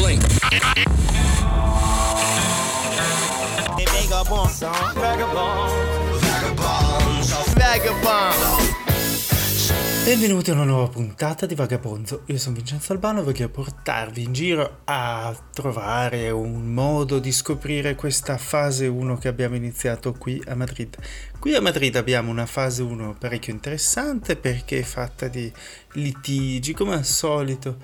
Blink. Benvenuti a una nuova puntata di Vagabonzo. Io sono Vincenzo Albano e voglio portarvi in giro a trovare un modo di scoprire questa fase 1 che abbiamo iniziato qui a Madrid. Qui a Madrid abbiamo una fase 1 parecchio interessante perché è fatta di litigi come al solito,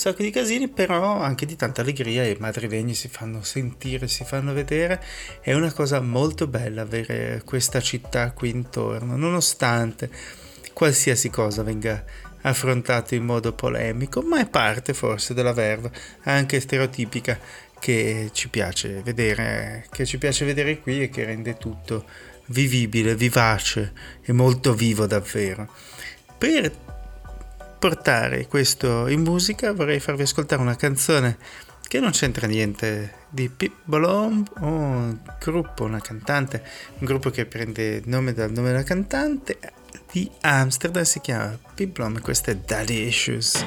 sacco di casini, però anche di tanta allegria e i madrilegni si fanno sentire, si fanno vedere. È una cosa molto bella avere questa città qui intorno, nonostante qualsiasi cosa venga affrontato in modo polemico, ma è parte forse della verve anche stereotipica che ci piace vedere, che ci piace vedere qui e che rende tutto vivibile, vivace e molto vivo davvero. Per portare questo in musica vorrei farvi ascoltare una canzone che non c'entra niente di Pip Bolom, un gruppo, una cantante, un gruppo che prende nome dal nome della cantante, di Amsterdam si chiama Pip Blom e questo è Daddy Issues.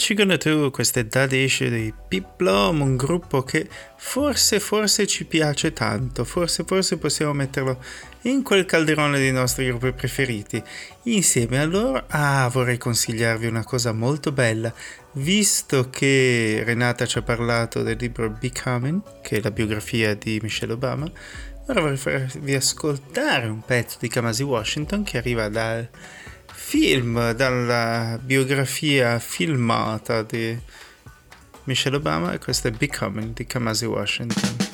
What You Gonna Do, è Dadish di Piplom, un gruppo che forse, forse ci piace tanto, forse, forse possiamo metterlo in quel calderone dei nostri gruppi preferiti. Insieme a loro, ah, vorrei consigliarvi una cosa molto bella, visto che Renata ci ha parlato del libro Becoming, che è la biografia di Michelle Obama, ora vorrei farvi ascoltare un pezzo di Kamasi Washington che arriva dal film, dalla biografia filmata di Michelle Obama e questo è Becoming di Kamasi Washington.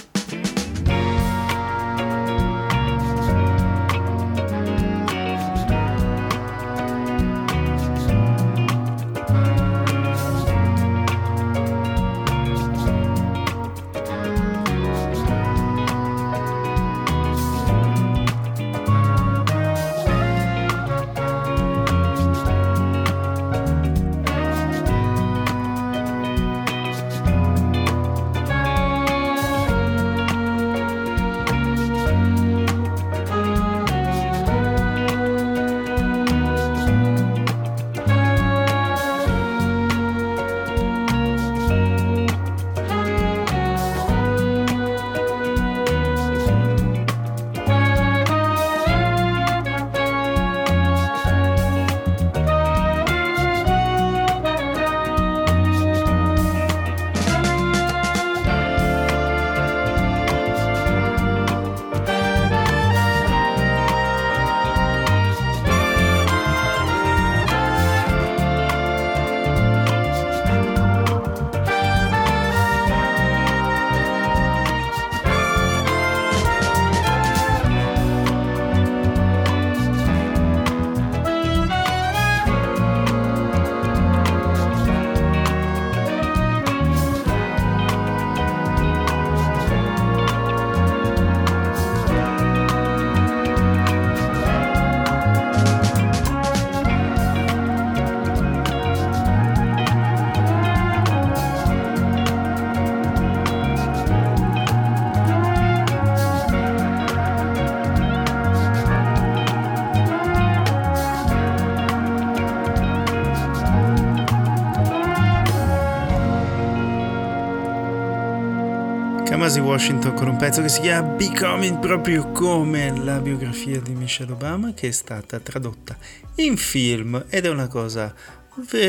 Washington con un pezzo che si chiama Becoming proprio come la biografia di Michelle Obama che è stata tradotta in film ed è una cosa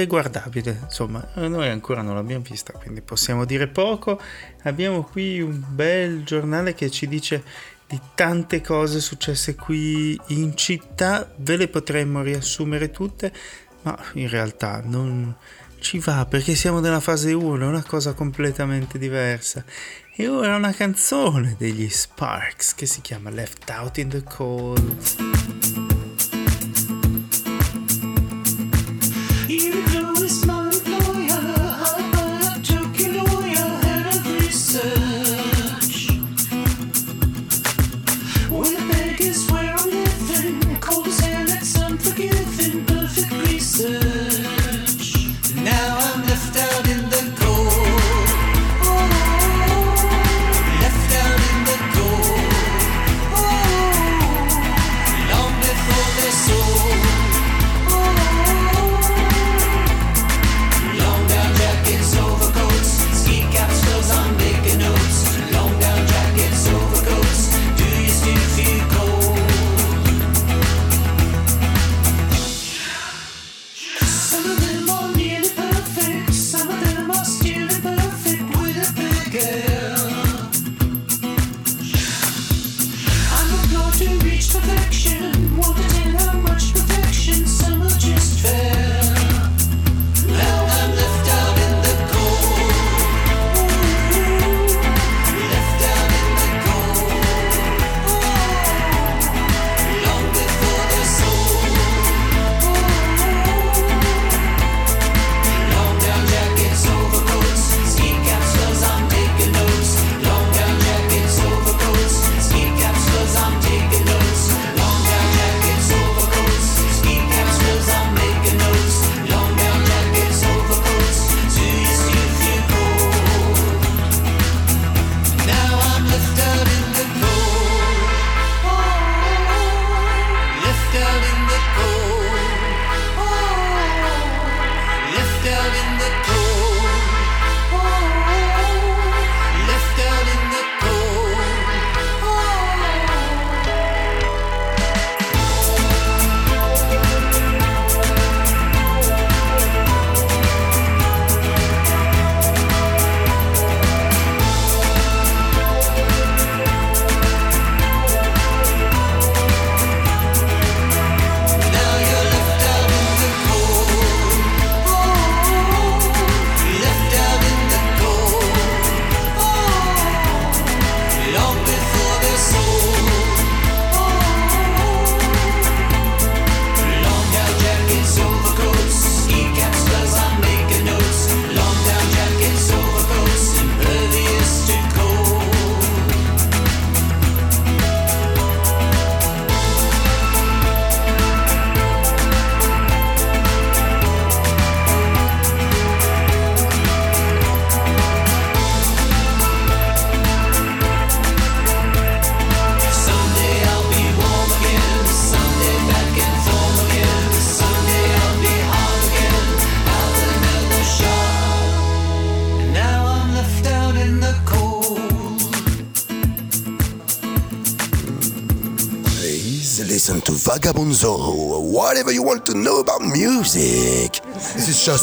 guardabile. Insomma noi ancora non l'abbiamo vista quindi possiamo dire poco. Abbiamo qui un bel giornale che ci dice di tante cose successe qui in città. Ve le potremmo riassumere tutte ma in realtà non ci va perché siamo nella fase 1 è una cosa completamente diversa e ora una canzone degli Sparks che si chiama Left Out in the Cold. Vagabonzo. Whatever you want to know about music, this is your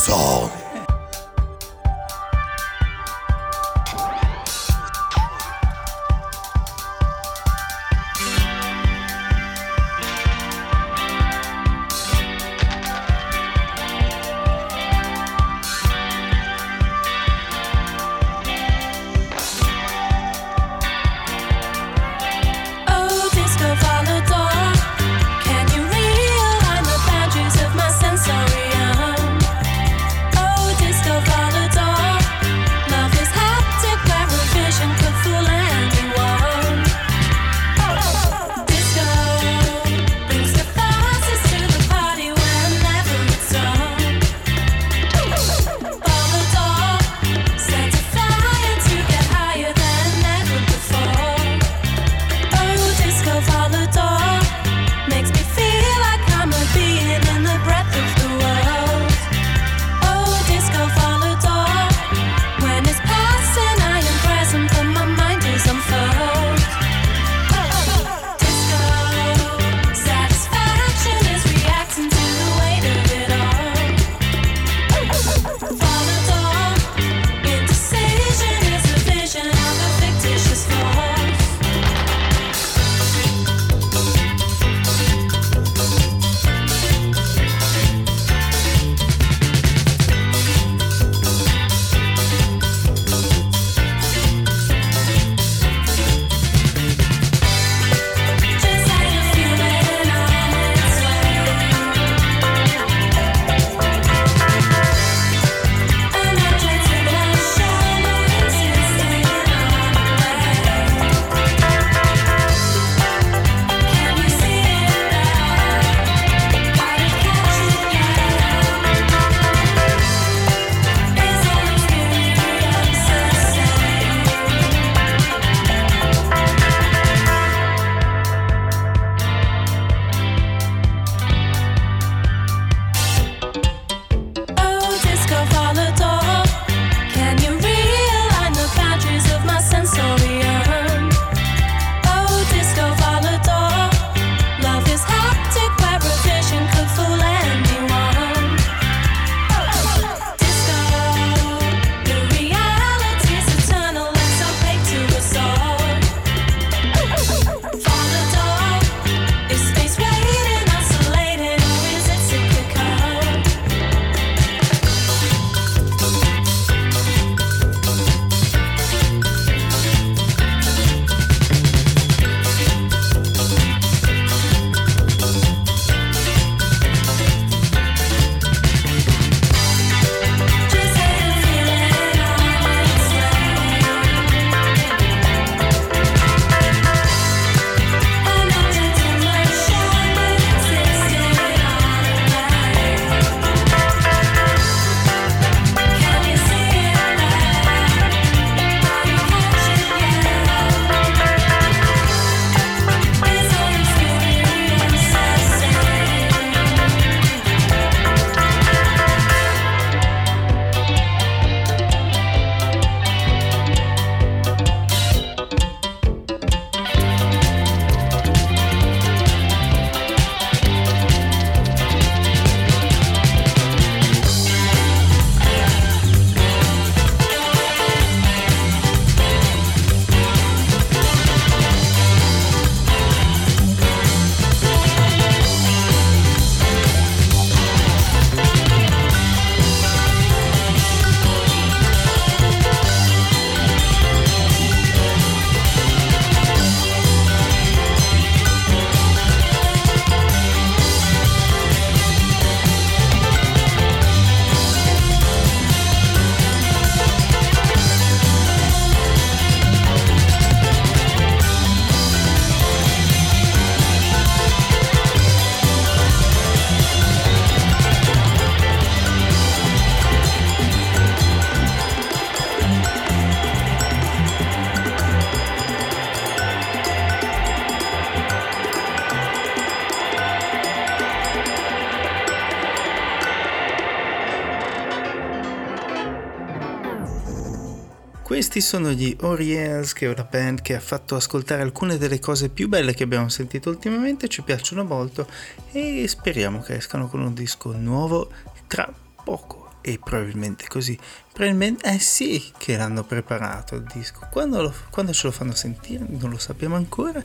Questi sono gli Oriels, che è una band che ha fatto ascoltare alcune delle cose più belle che abbiamo sentito ultimamente, ci piacciono molto e speriamo che escano con un disco nuovo tra poco. E probabilmente così. Probabilmente, eh sì, che l'hanno preparato il disco. Quando, lo, quando, ce lo fanno sentire non lo sappiamo ancora.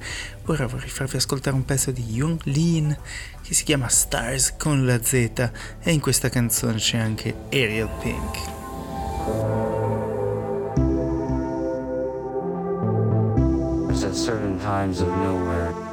Ora vorrei farvi ascoltare un pezzo di Young Lean che si chiama Stars con la Z e in questa canzone c'è anche Ariel Pink. Certain times of nowhere.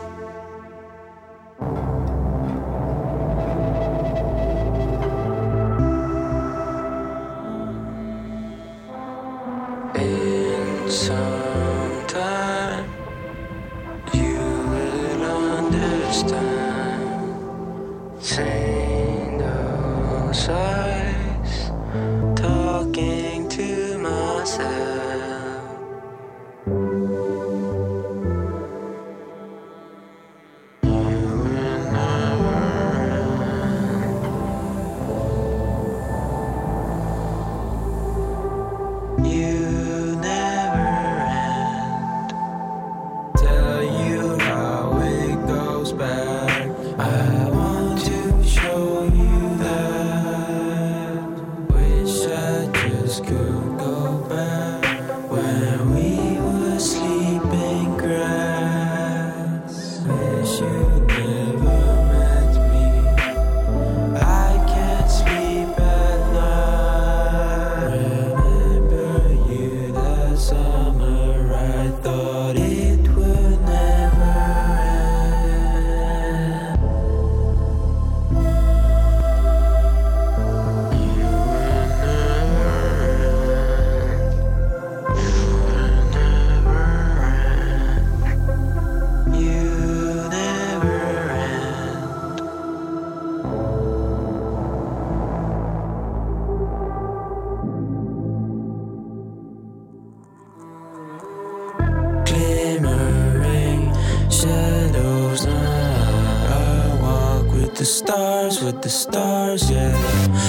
Stars, with the stars, yeah.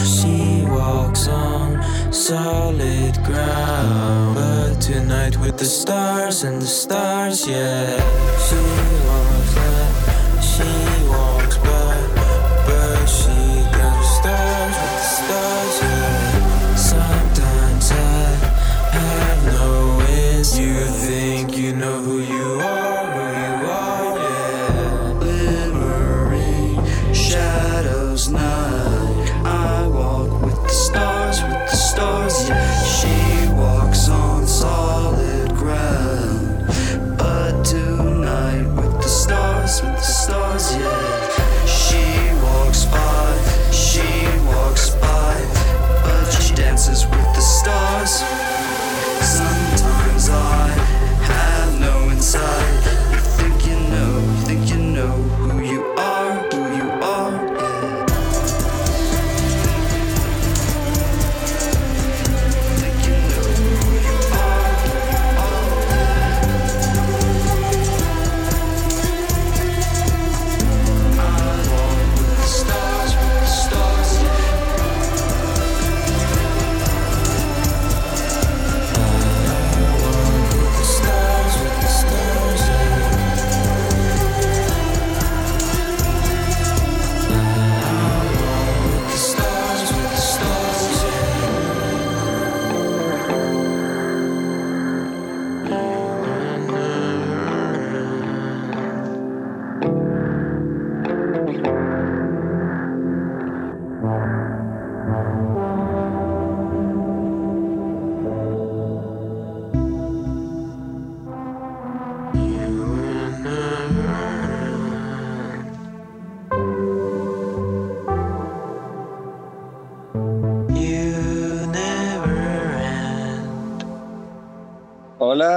She walks on solid ground. But tonight with the stars and the stars, yeah. She walks up, she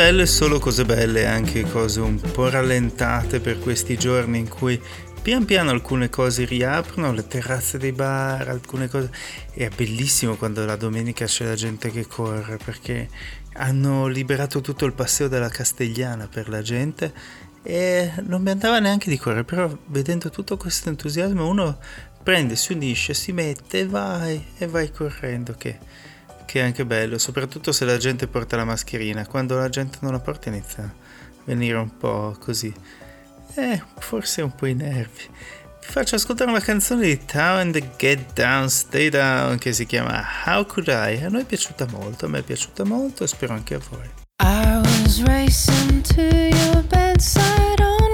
Belle, solo cose belle, anche cose un po' rallentate per questi giorni in cui pian piano alcune cose riaprono, le terrazze dei bar, alcune cose. È bellissimo quando la domenica c'è la gente che corre perché hanno liberato tutto il passeo della Castigliana per la gente e non mi andava neanche di correre, però vedendo tutto questo entusiasmo uno prende, si unisce, si mette e vai e vai correndo che, che è anche bello, soprattutto se la gente porta la mascherina, quando la gente non la porta inizia a venire un po' così, eh, forse un po' i nervi. Vi faccio ascoltare una canzone di Town and Get Down, Stay Down che si chiama How Could I? A noi è piaciuta molto, a me è piaciuta molto e spero anche a voi. I was racing to your bedside on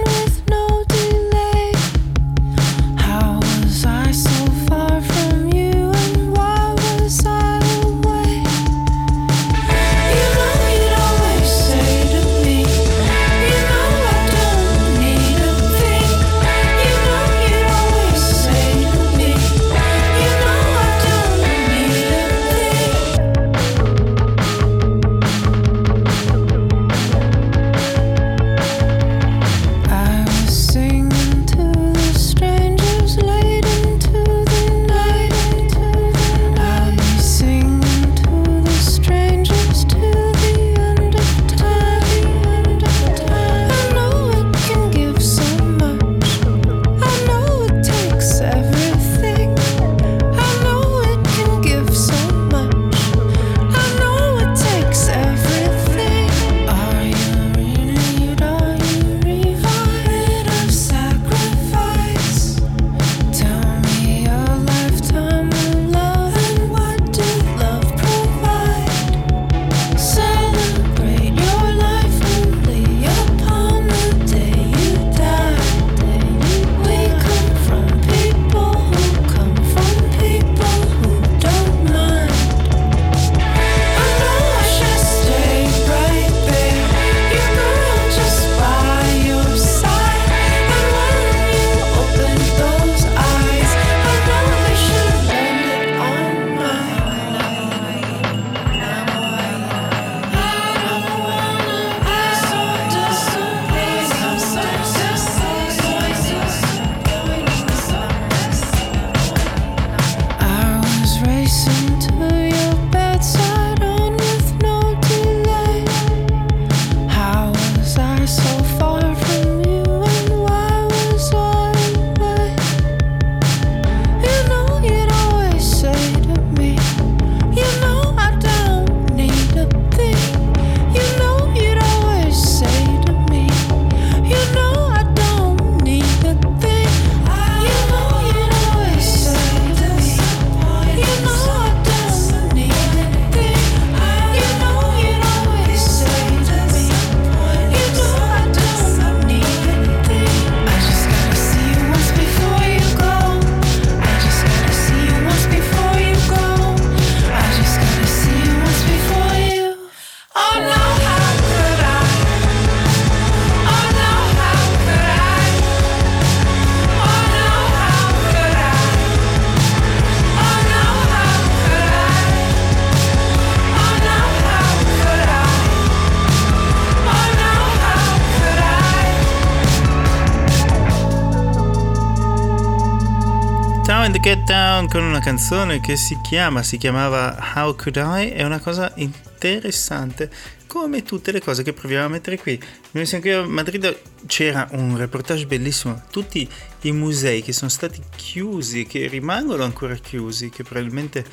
Con una canzone che si chiama, si chiamava How Could I? È una cosa interessante, come tutte le cose che proviamo a mettere qui. Noi siamo qui a Madrid, c'era un reportage bellissimo, tutti i musei che sono stati chiusi, che rimangono ancora chiusi, che probabilmente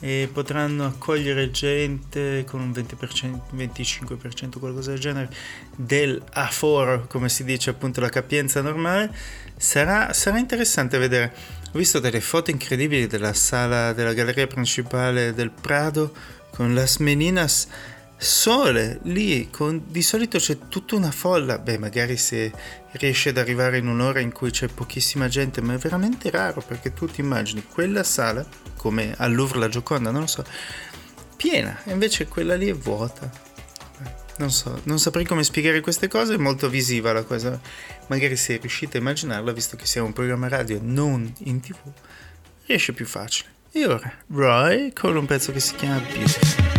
eh, potranno accogliere gente con un 20%, 25%, qualcosa del genere, del aforo, come si dice appunto la capienza normale, sarà, sarà interessante vedere. Ho visto delle foto incredibili della sala della galleria principale del Prado con las meninas sole lì, con, di solito c'è tutta una folla, beh magari se riesce ad arrivare in un'ora in cui c'è pochissima gente, ma è veramente raro perché tu ti immagini quella sala, come al Louvre la Gioconda, non lo so, piena, e invece quella lì è vuota. Non so, non saprei come spiegare queste cose, è molto visiva la cosa. Magari se riuscite a immaginarla, visto che siamo un programma radio non in tv, riesce più facile. E ora, Roy con un pezzo che si chiama Beautiful.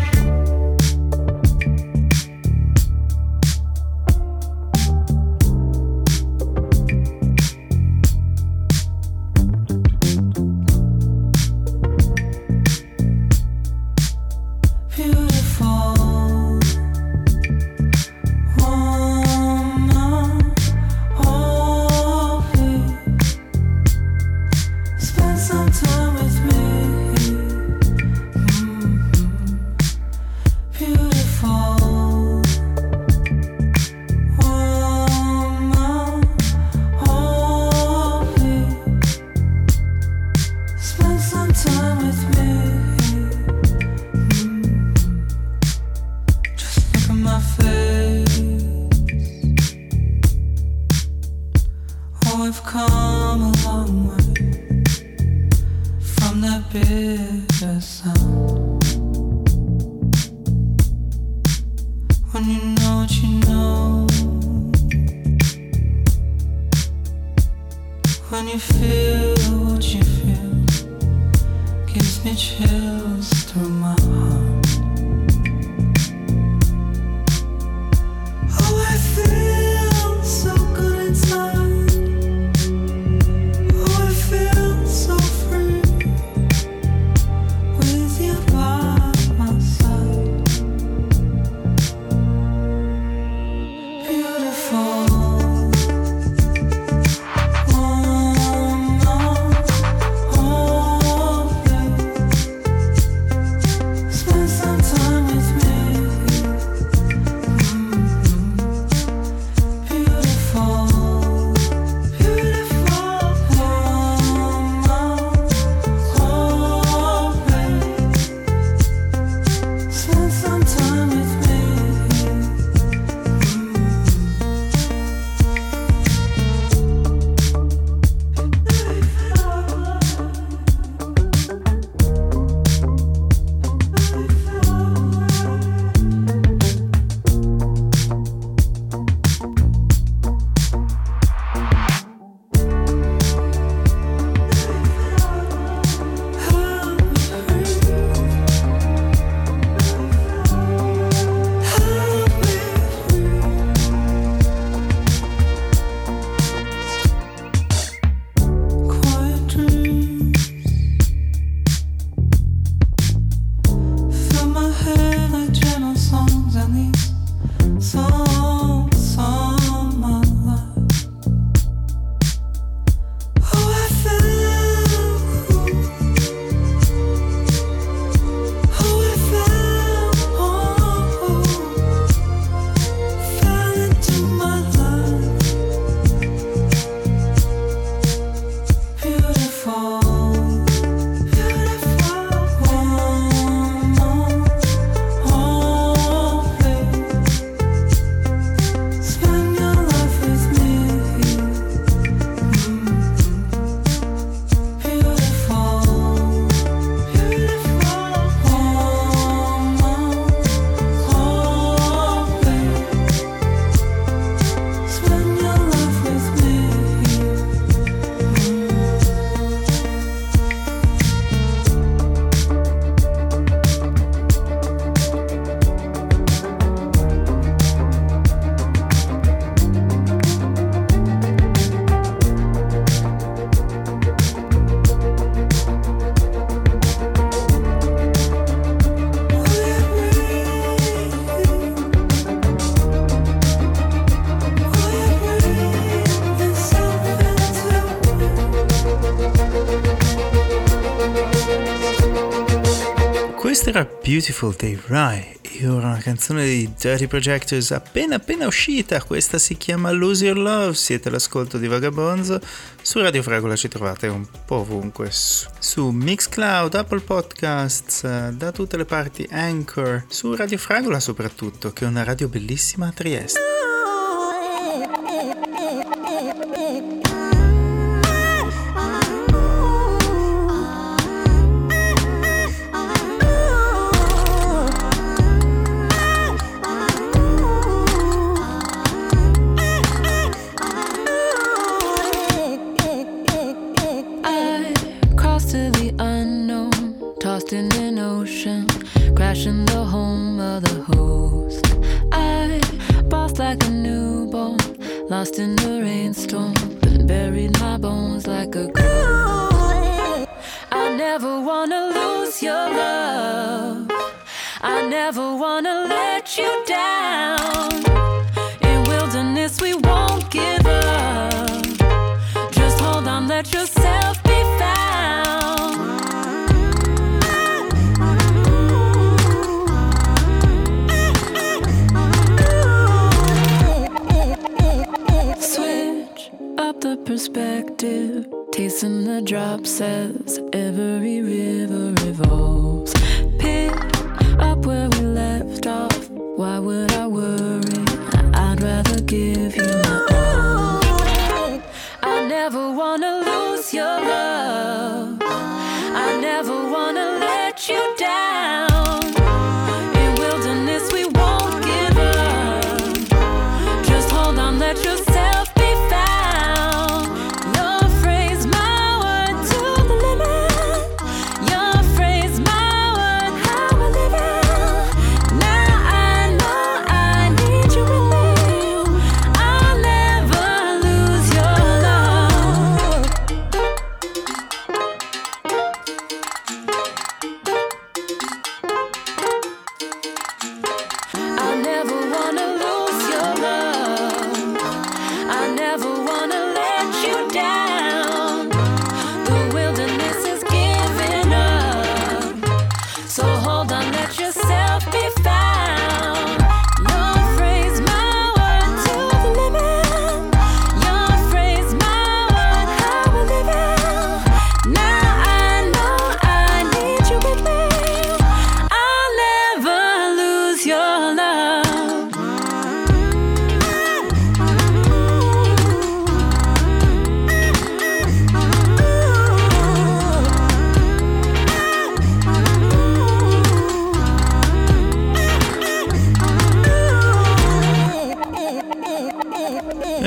Beautiful Dave Rye e ora una canzone dei Dirty Projectors appena appena uscita, questa si chiama Lose Your Love, siete all'ascolto di Vagabonzo, su Radio Fragola ci trovate un po' ovunque, su, su Mixcloud, Apple Podcasts, da tutte le parti, Anchor, su Radio Fragola soprattutto, che è una radio bellissima a Trieste. your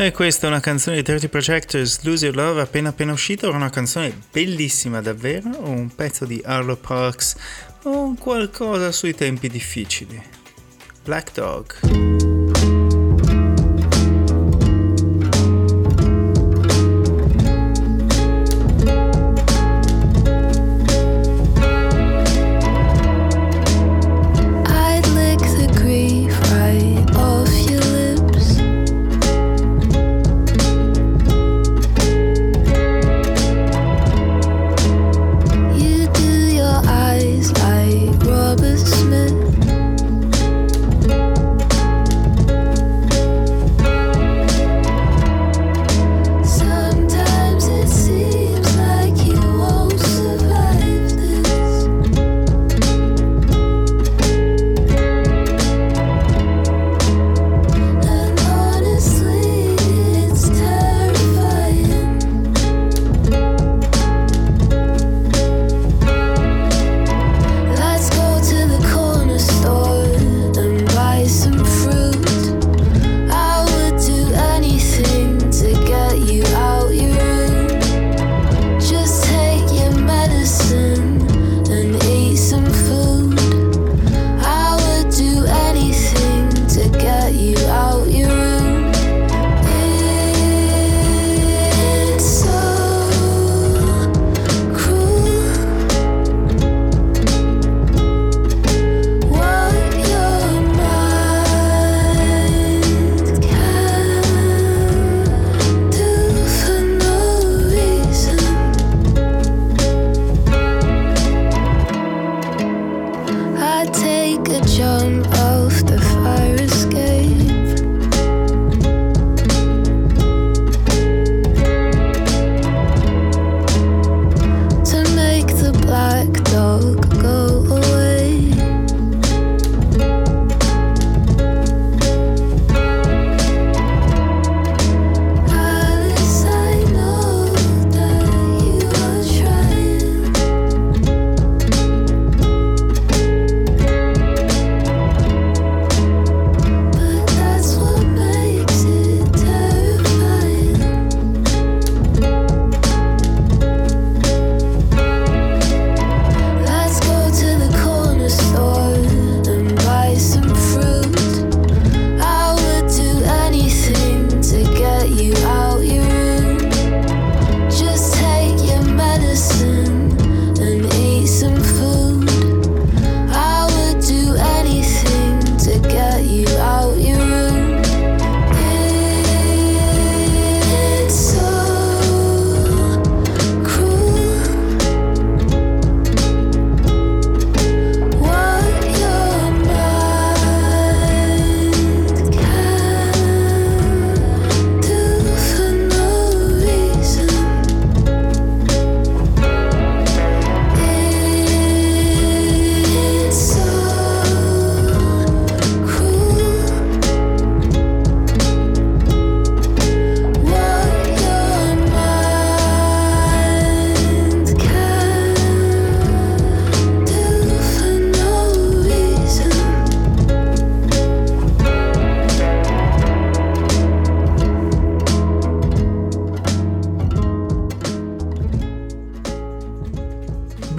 E questa è una canzone di 30 Projectors, Lose Your Love, appena appena uscita, era una canzone bellissima davvero, un pezzo di Arlo Parks, o qualcosa sui tempi difficili. Black Dog.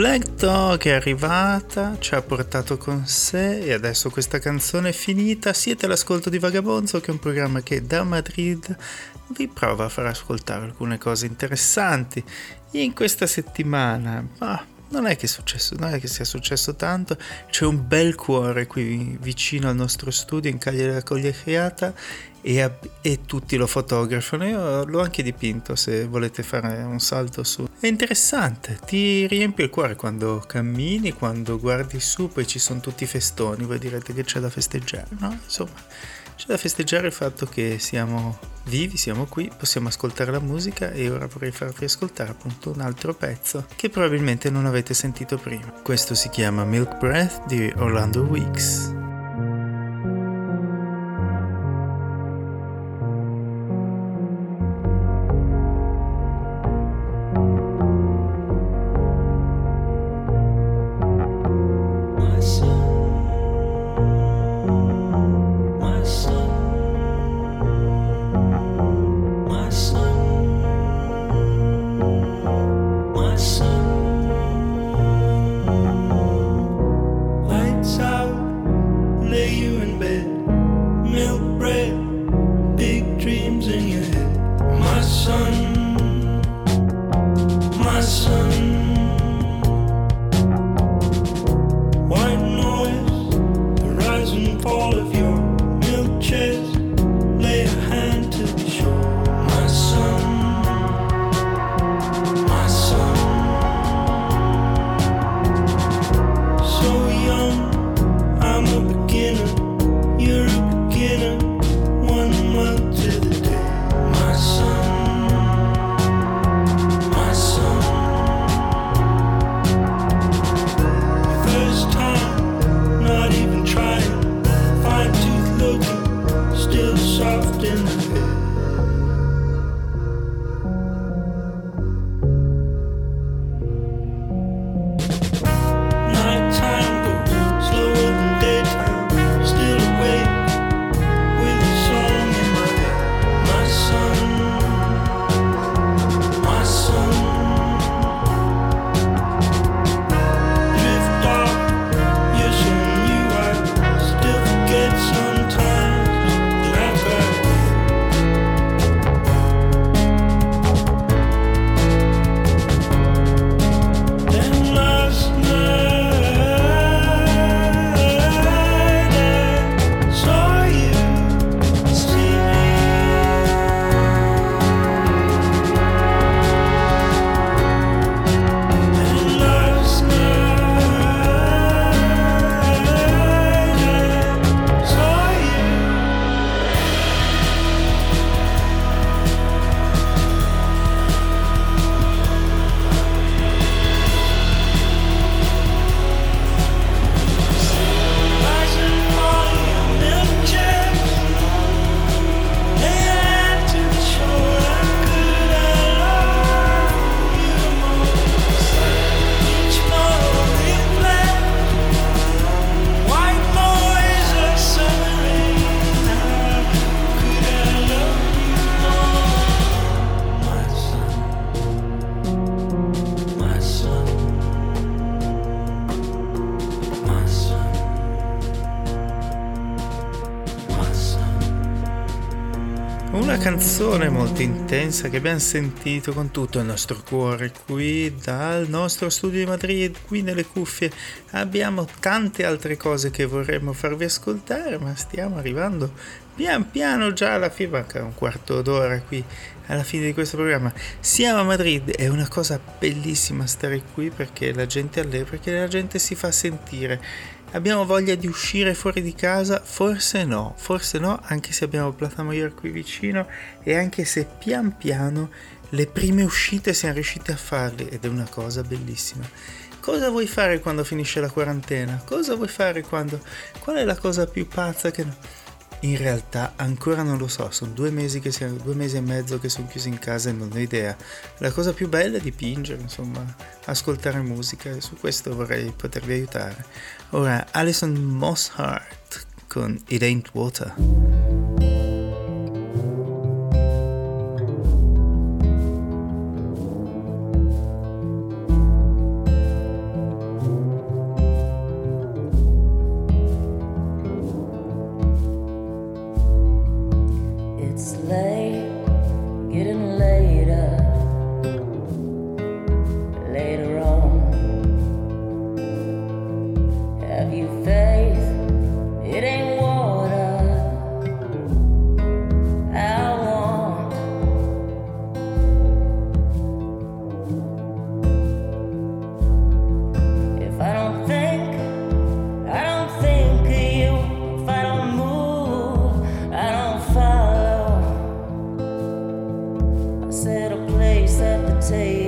Black Dog è arrivata, ci ha portato con sé e adesso questa canzone è finita. Siete all'ascolto di Vagabonzo, che è un programma che da Madrid vi prova a far ascoltare alcune cose interessanti. In questa settimana, ma non è che successo, non è che sia successo tanto. C'è un bel cuore qui vicino al nostro studio in Cagliari della Collegiata e, e tutti lo fotografano. Io l'ho anche dipinto se volete fare un salto su. È interessante, ti riempie il cuore quando cammini, quando guardi su, poi ci sono tutti i festoni, voi direte che c'è da festeggiare, no? Insomma, c'è da festeggiare il fatto che siamo vivi, siamo qui, possiamo ascoltare la musica e ora vorrei farvi ascoltare appunto un altro pezzo che probabilmente non avete sentito prima. Questo si chiama Milk Breath di Orlando Weeks. Canzone molto intensa che abbiamo sentito con tutto il nostro cuore qui dal nostro studio di Madrid, qui nelle cuffie. Abbiamo tante altre cose che vorremmo farvi ascoltare, ma stiamo arrivando pian piano già alla fine, manca un quarto d'ora qui alla fine di questo programma. Siamo a Madrid, è una cosa bellissima stare qui perché la gente è perché la gente si fa sentire. Abbiamo voglia di uscire fuori di casa? Forse no, forse no, anche se abbiamo Plata Mayor qui vicino e anche se pian piano le prime uscite siamo riusciti a farle ed è una cosa bellissima. Cosa vuoi fare quando finisce la quarantena? Cosa vuoi fare quando... Qual è la cosa più pazza che... In realtà ancora non lo so, sono due mesi, che siamo, due mesi e mezzo che sono chiuso in casa e non ho idea. La cosa più bella è dipingere, insomma, ascoltare musica e su questo vorrei potervi aiutare. Ora, Alison Mosshart con It Ain't Water. take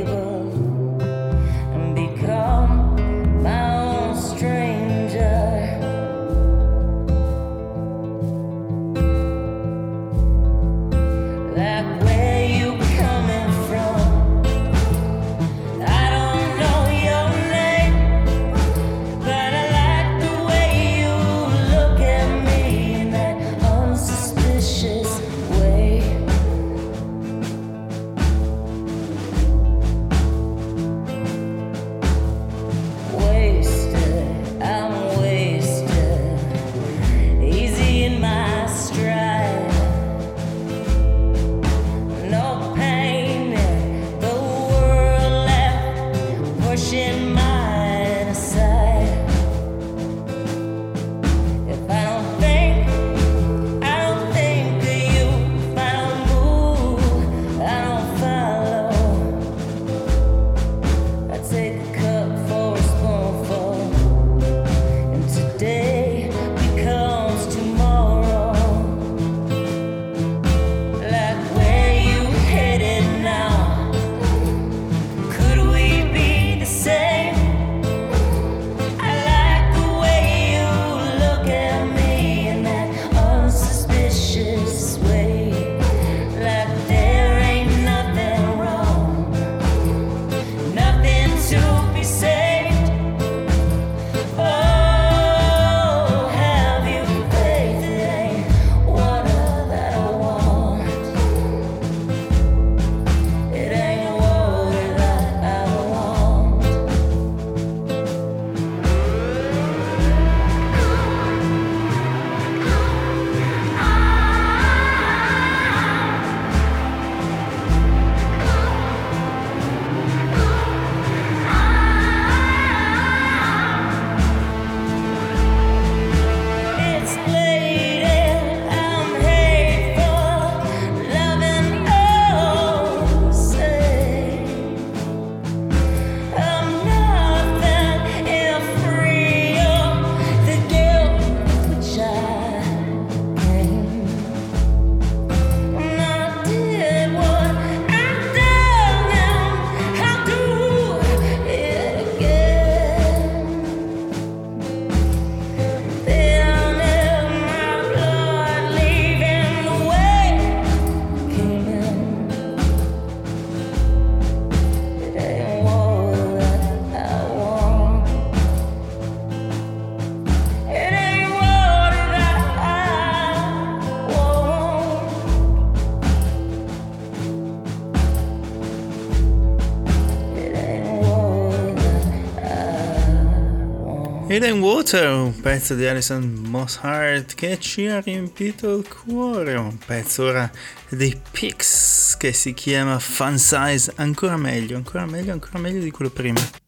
Eden Water, un pezzo di Alison Mosshart che ci ha riempito il cuore, un pezzo ora dei Pix che si chiama Fun Size, ancora meglio, ancora meglio, ancora meglio di quello prima.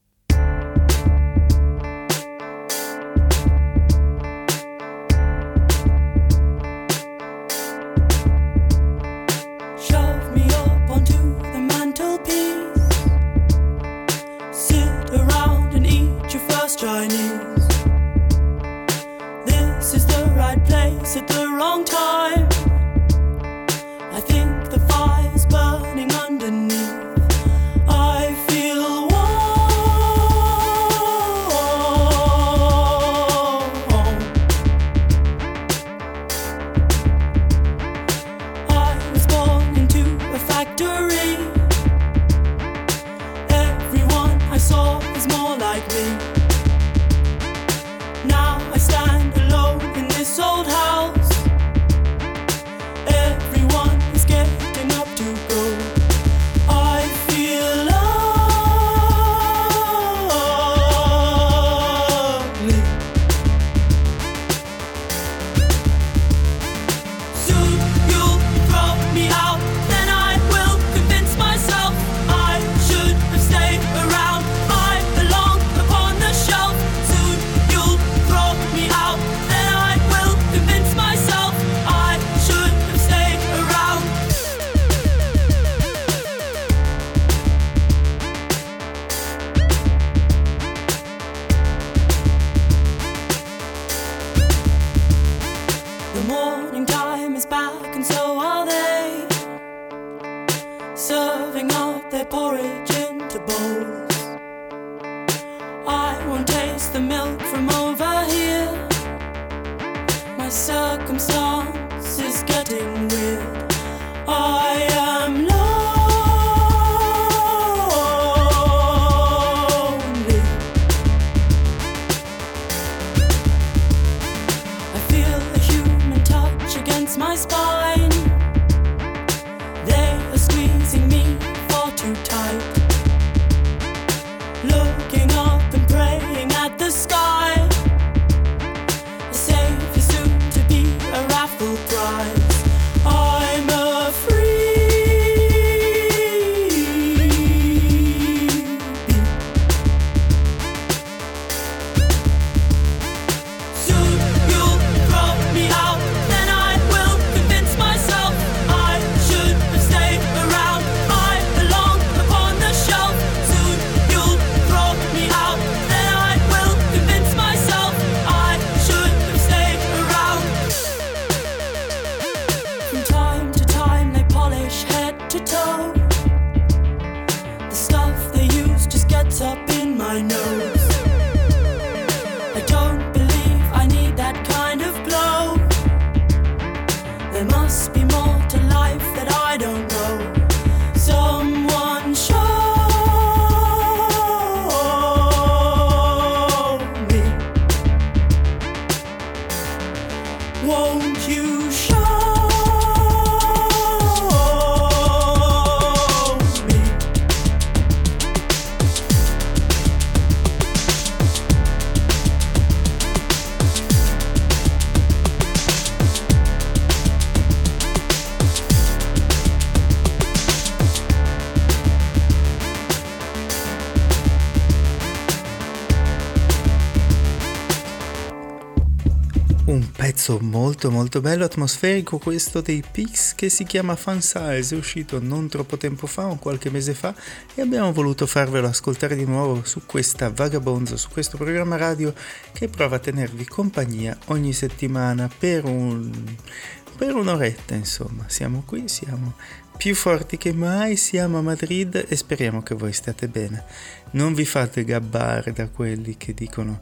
Pezzo molto molto bello, atmosferico questo dei Pix che si chiama Fun Size, è uscito non troppo tempo fa, un qualche mese fa e abbiamo voluto farvelo ascoltare di nuovo su questa Vagabonzo, su questo programma radio che prova a tenervi compagnia ogni settimana per un per un'oretta insomma. Siamo qui, siamo più forti che mai, siamo a Madrid e speriamo che voi stiate bene. Non vi fate gabbare da quelli che dicono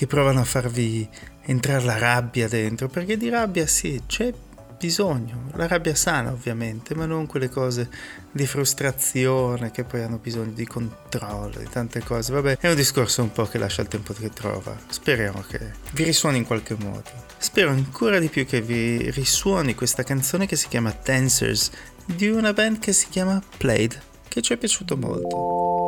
che provano a farvi entrare la rabbia dentro, perché di rabbia sì, c'è bisogno, la rabbia sana ovviamente, ma non quelle cose di frustrazione che poi hanno bisogno di controllo, di tante cose. Vabbè, è un discorso un po' che lascia il tempo che trova. Speriamo che vi risuoni in qualche modo. Spero ancora di più che vi risuoni questa canzone che si chiama Dancers di una band che si chiama Played, che ci è piaciuto molto.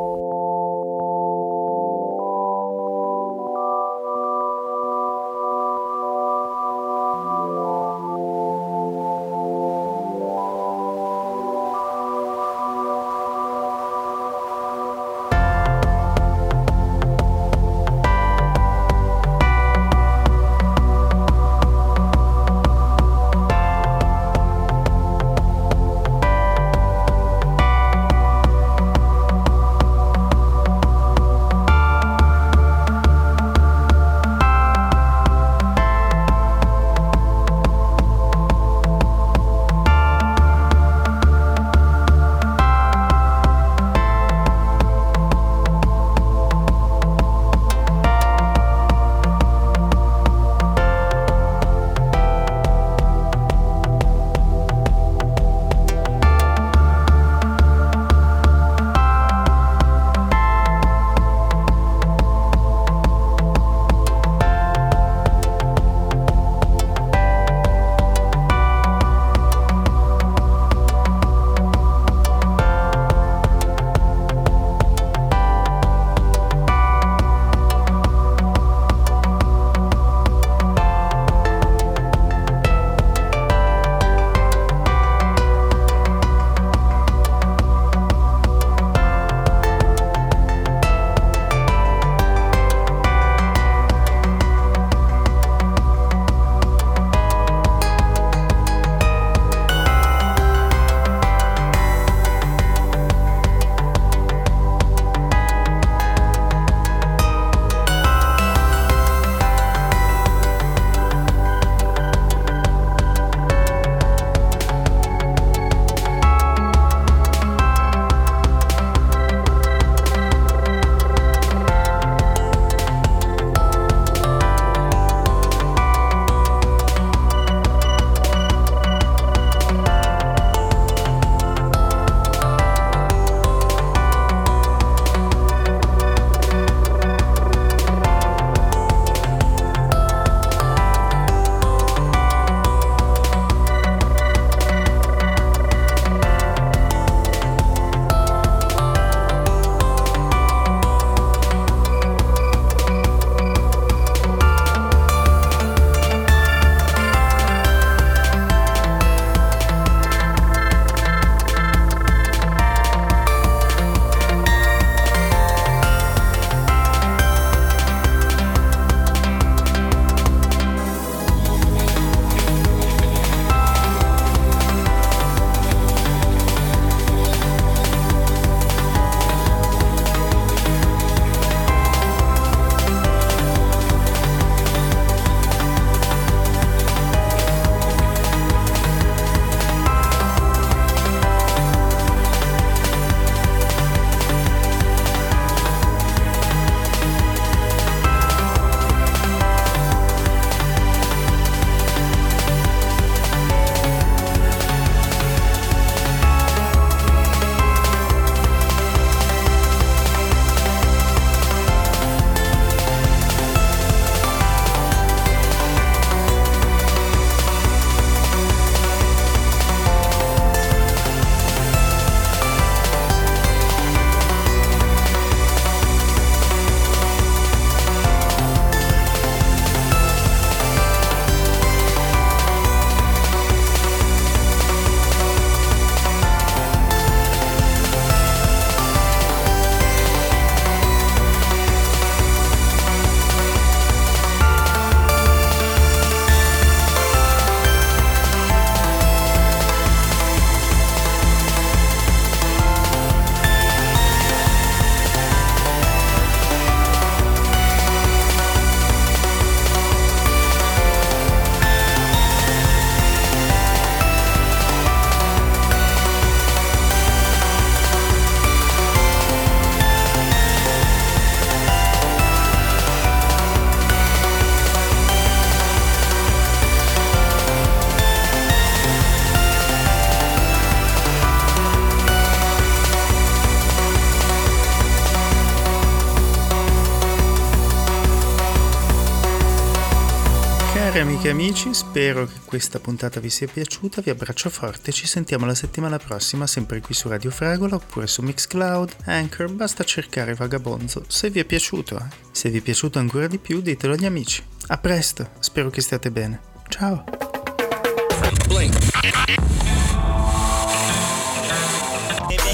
amici, spero che questa puntata vi sia piaciuta, vi abbraccio forte, ci sentiamo la settimana prossima sempre qui su Radio Fragola oppure su Mixcloud, Anchor, basta cercare Vagabonzo se vi è piaciuto. Eh. Se vi è piaciuto ancora di più ditelo agli amici. A presto, spero che stiate bene. Ciao!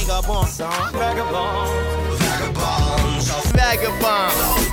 Vagabond. Vagabond. Vagabond.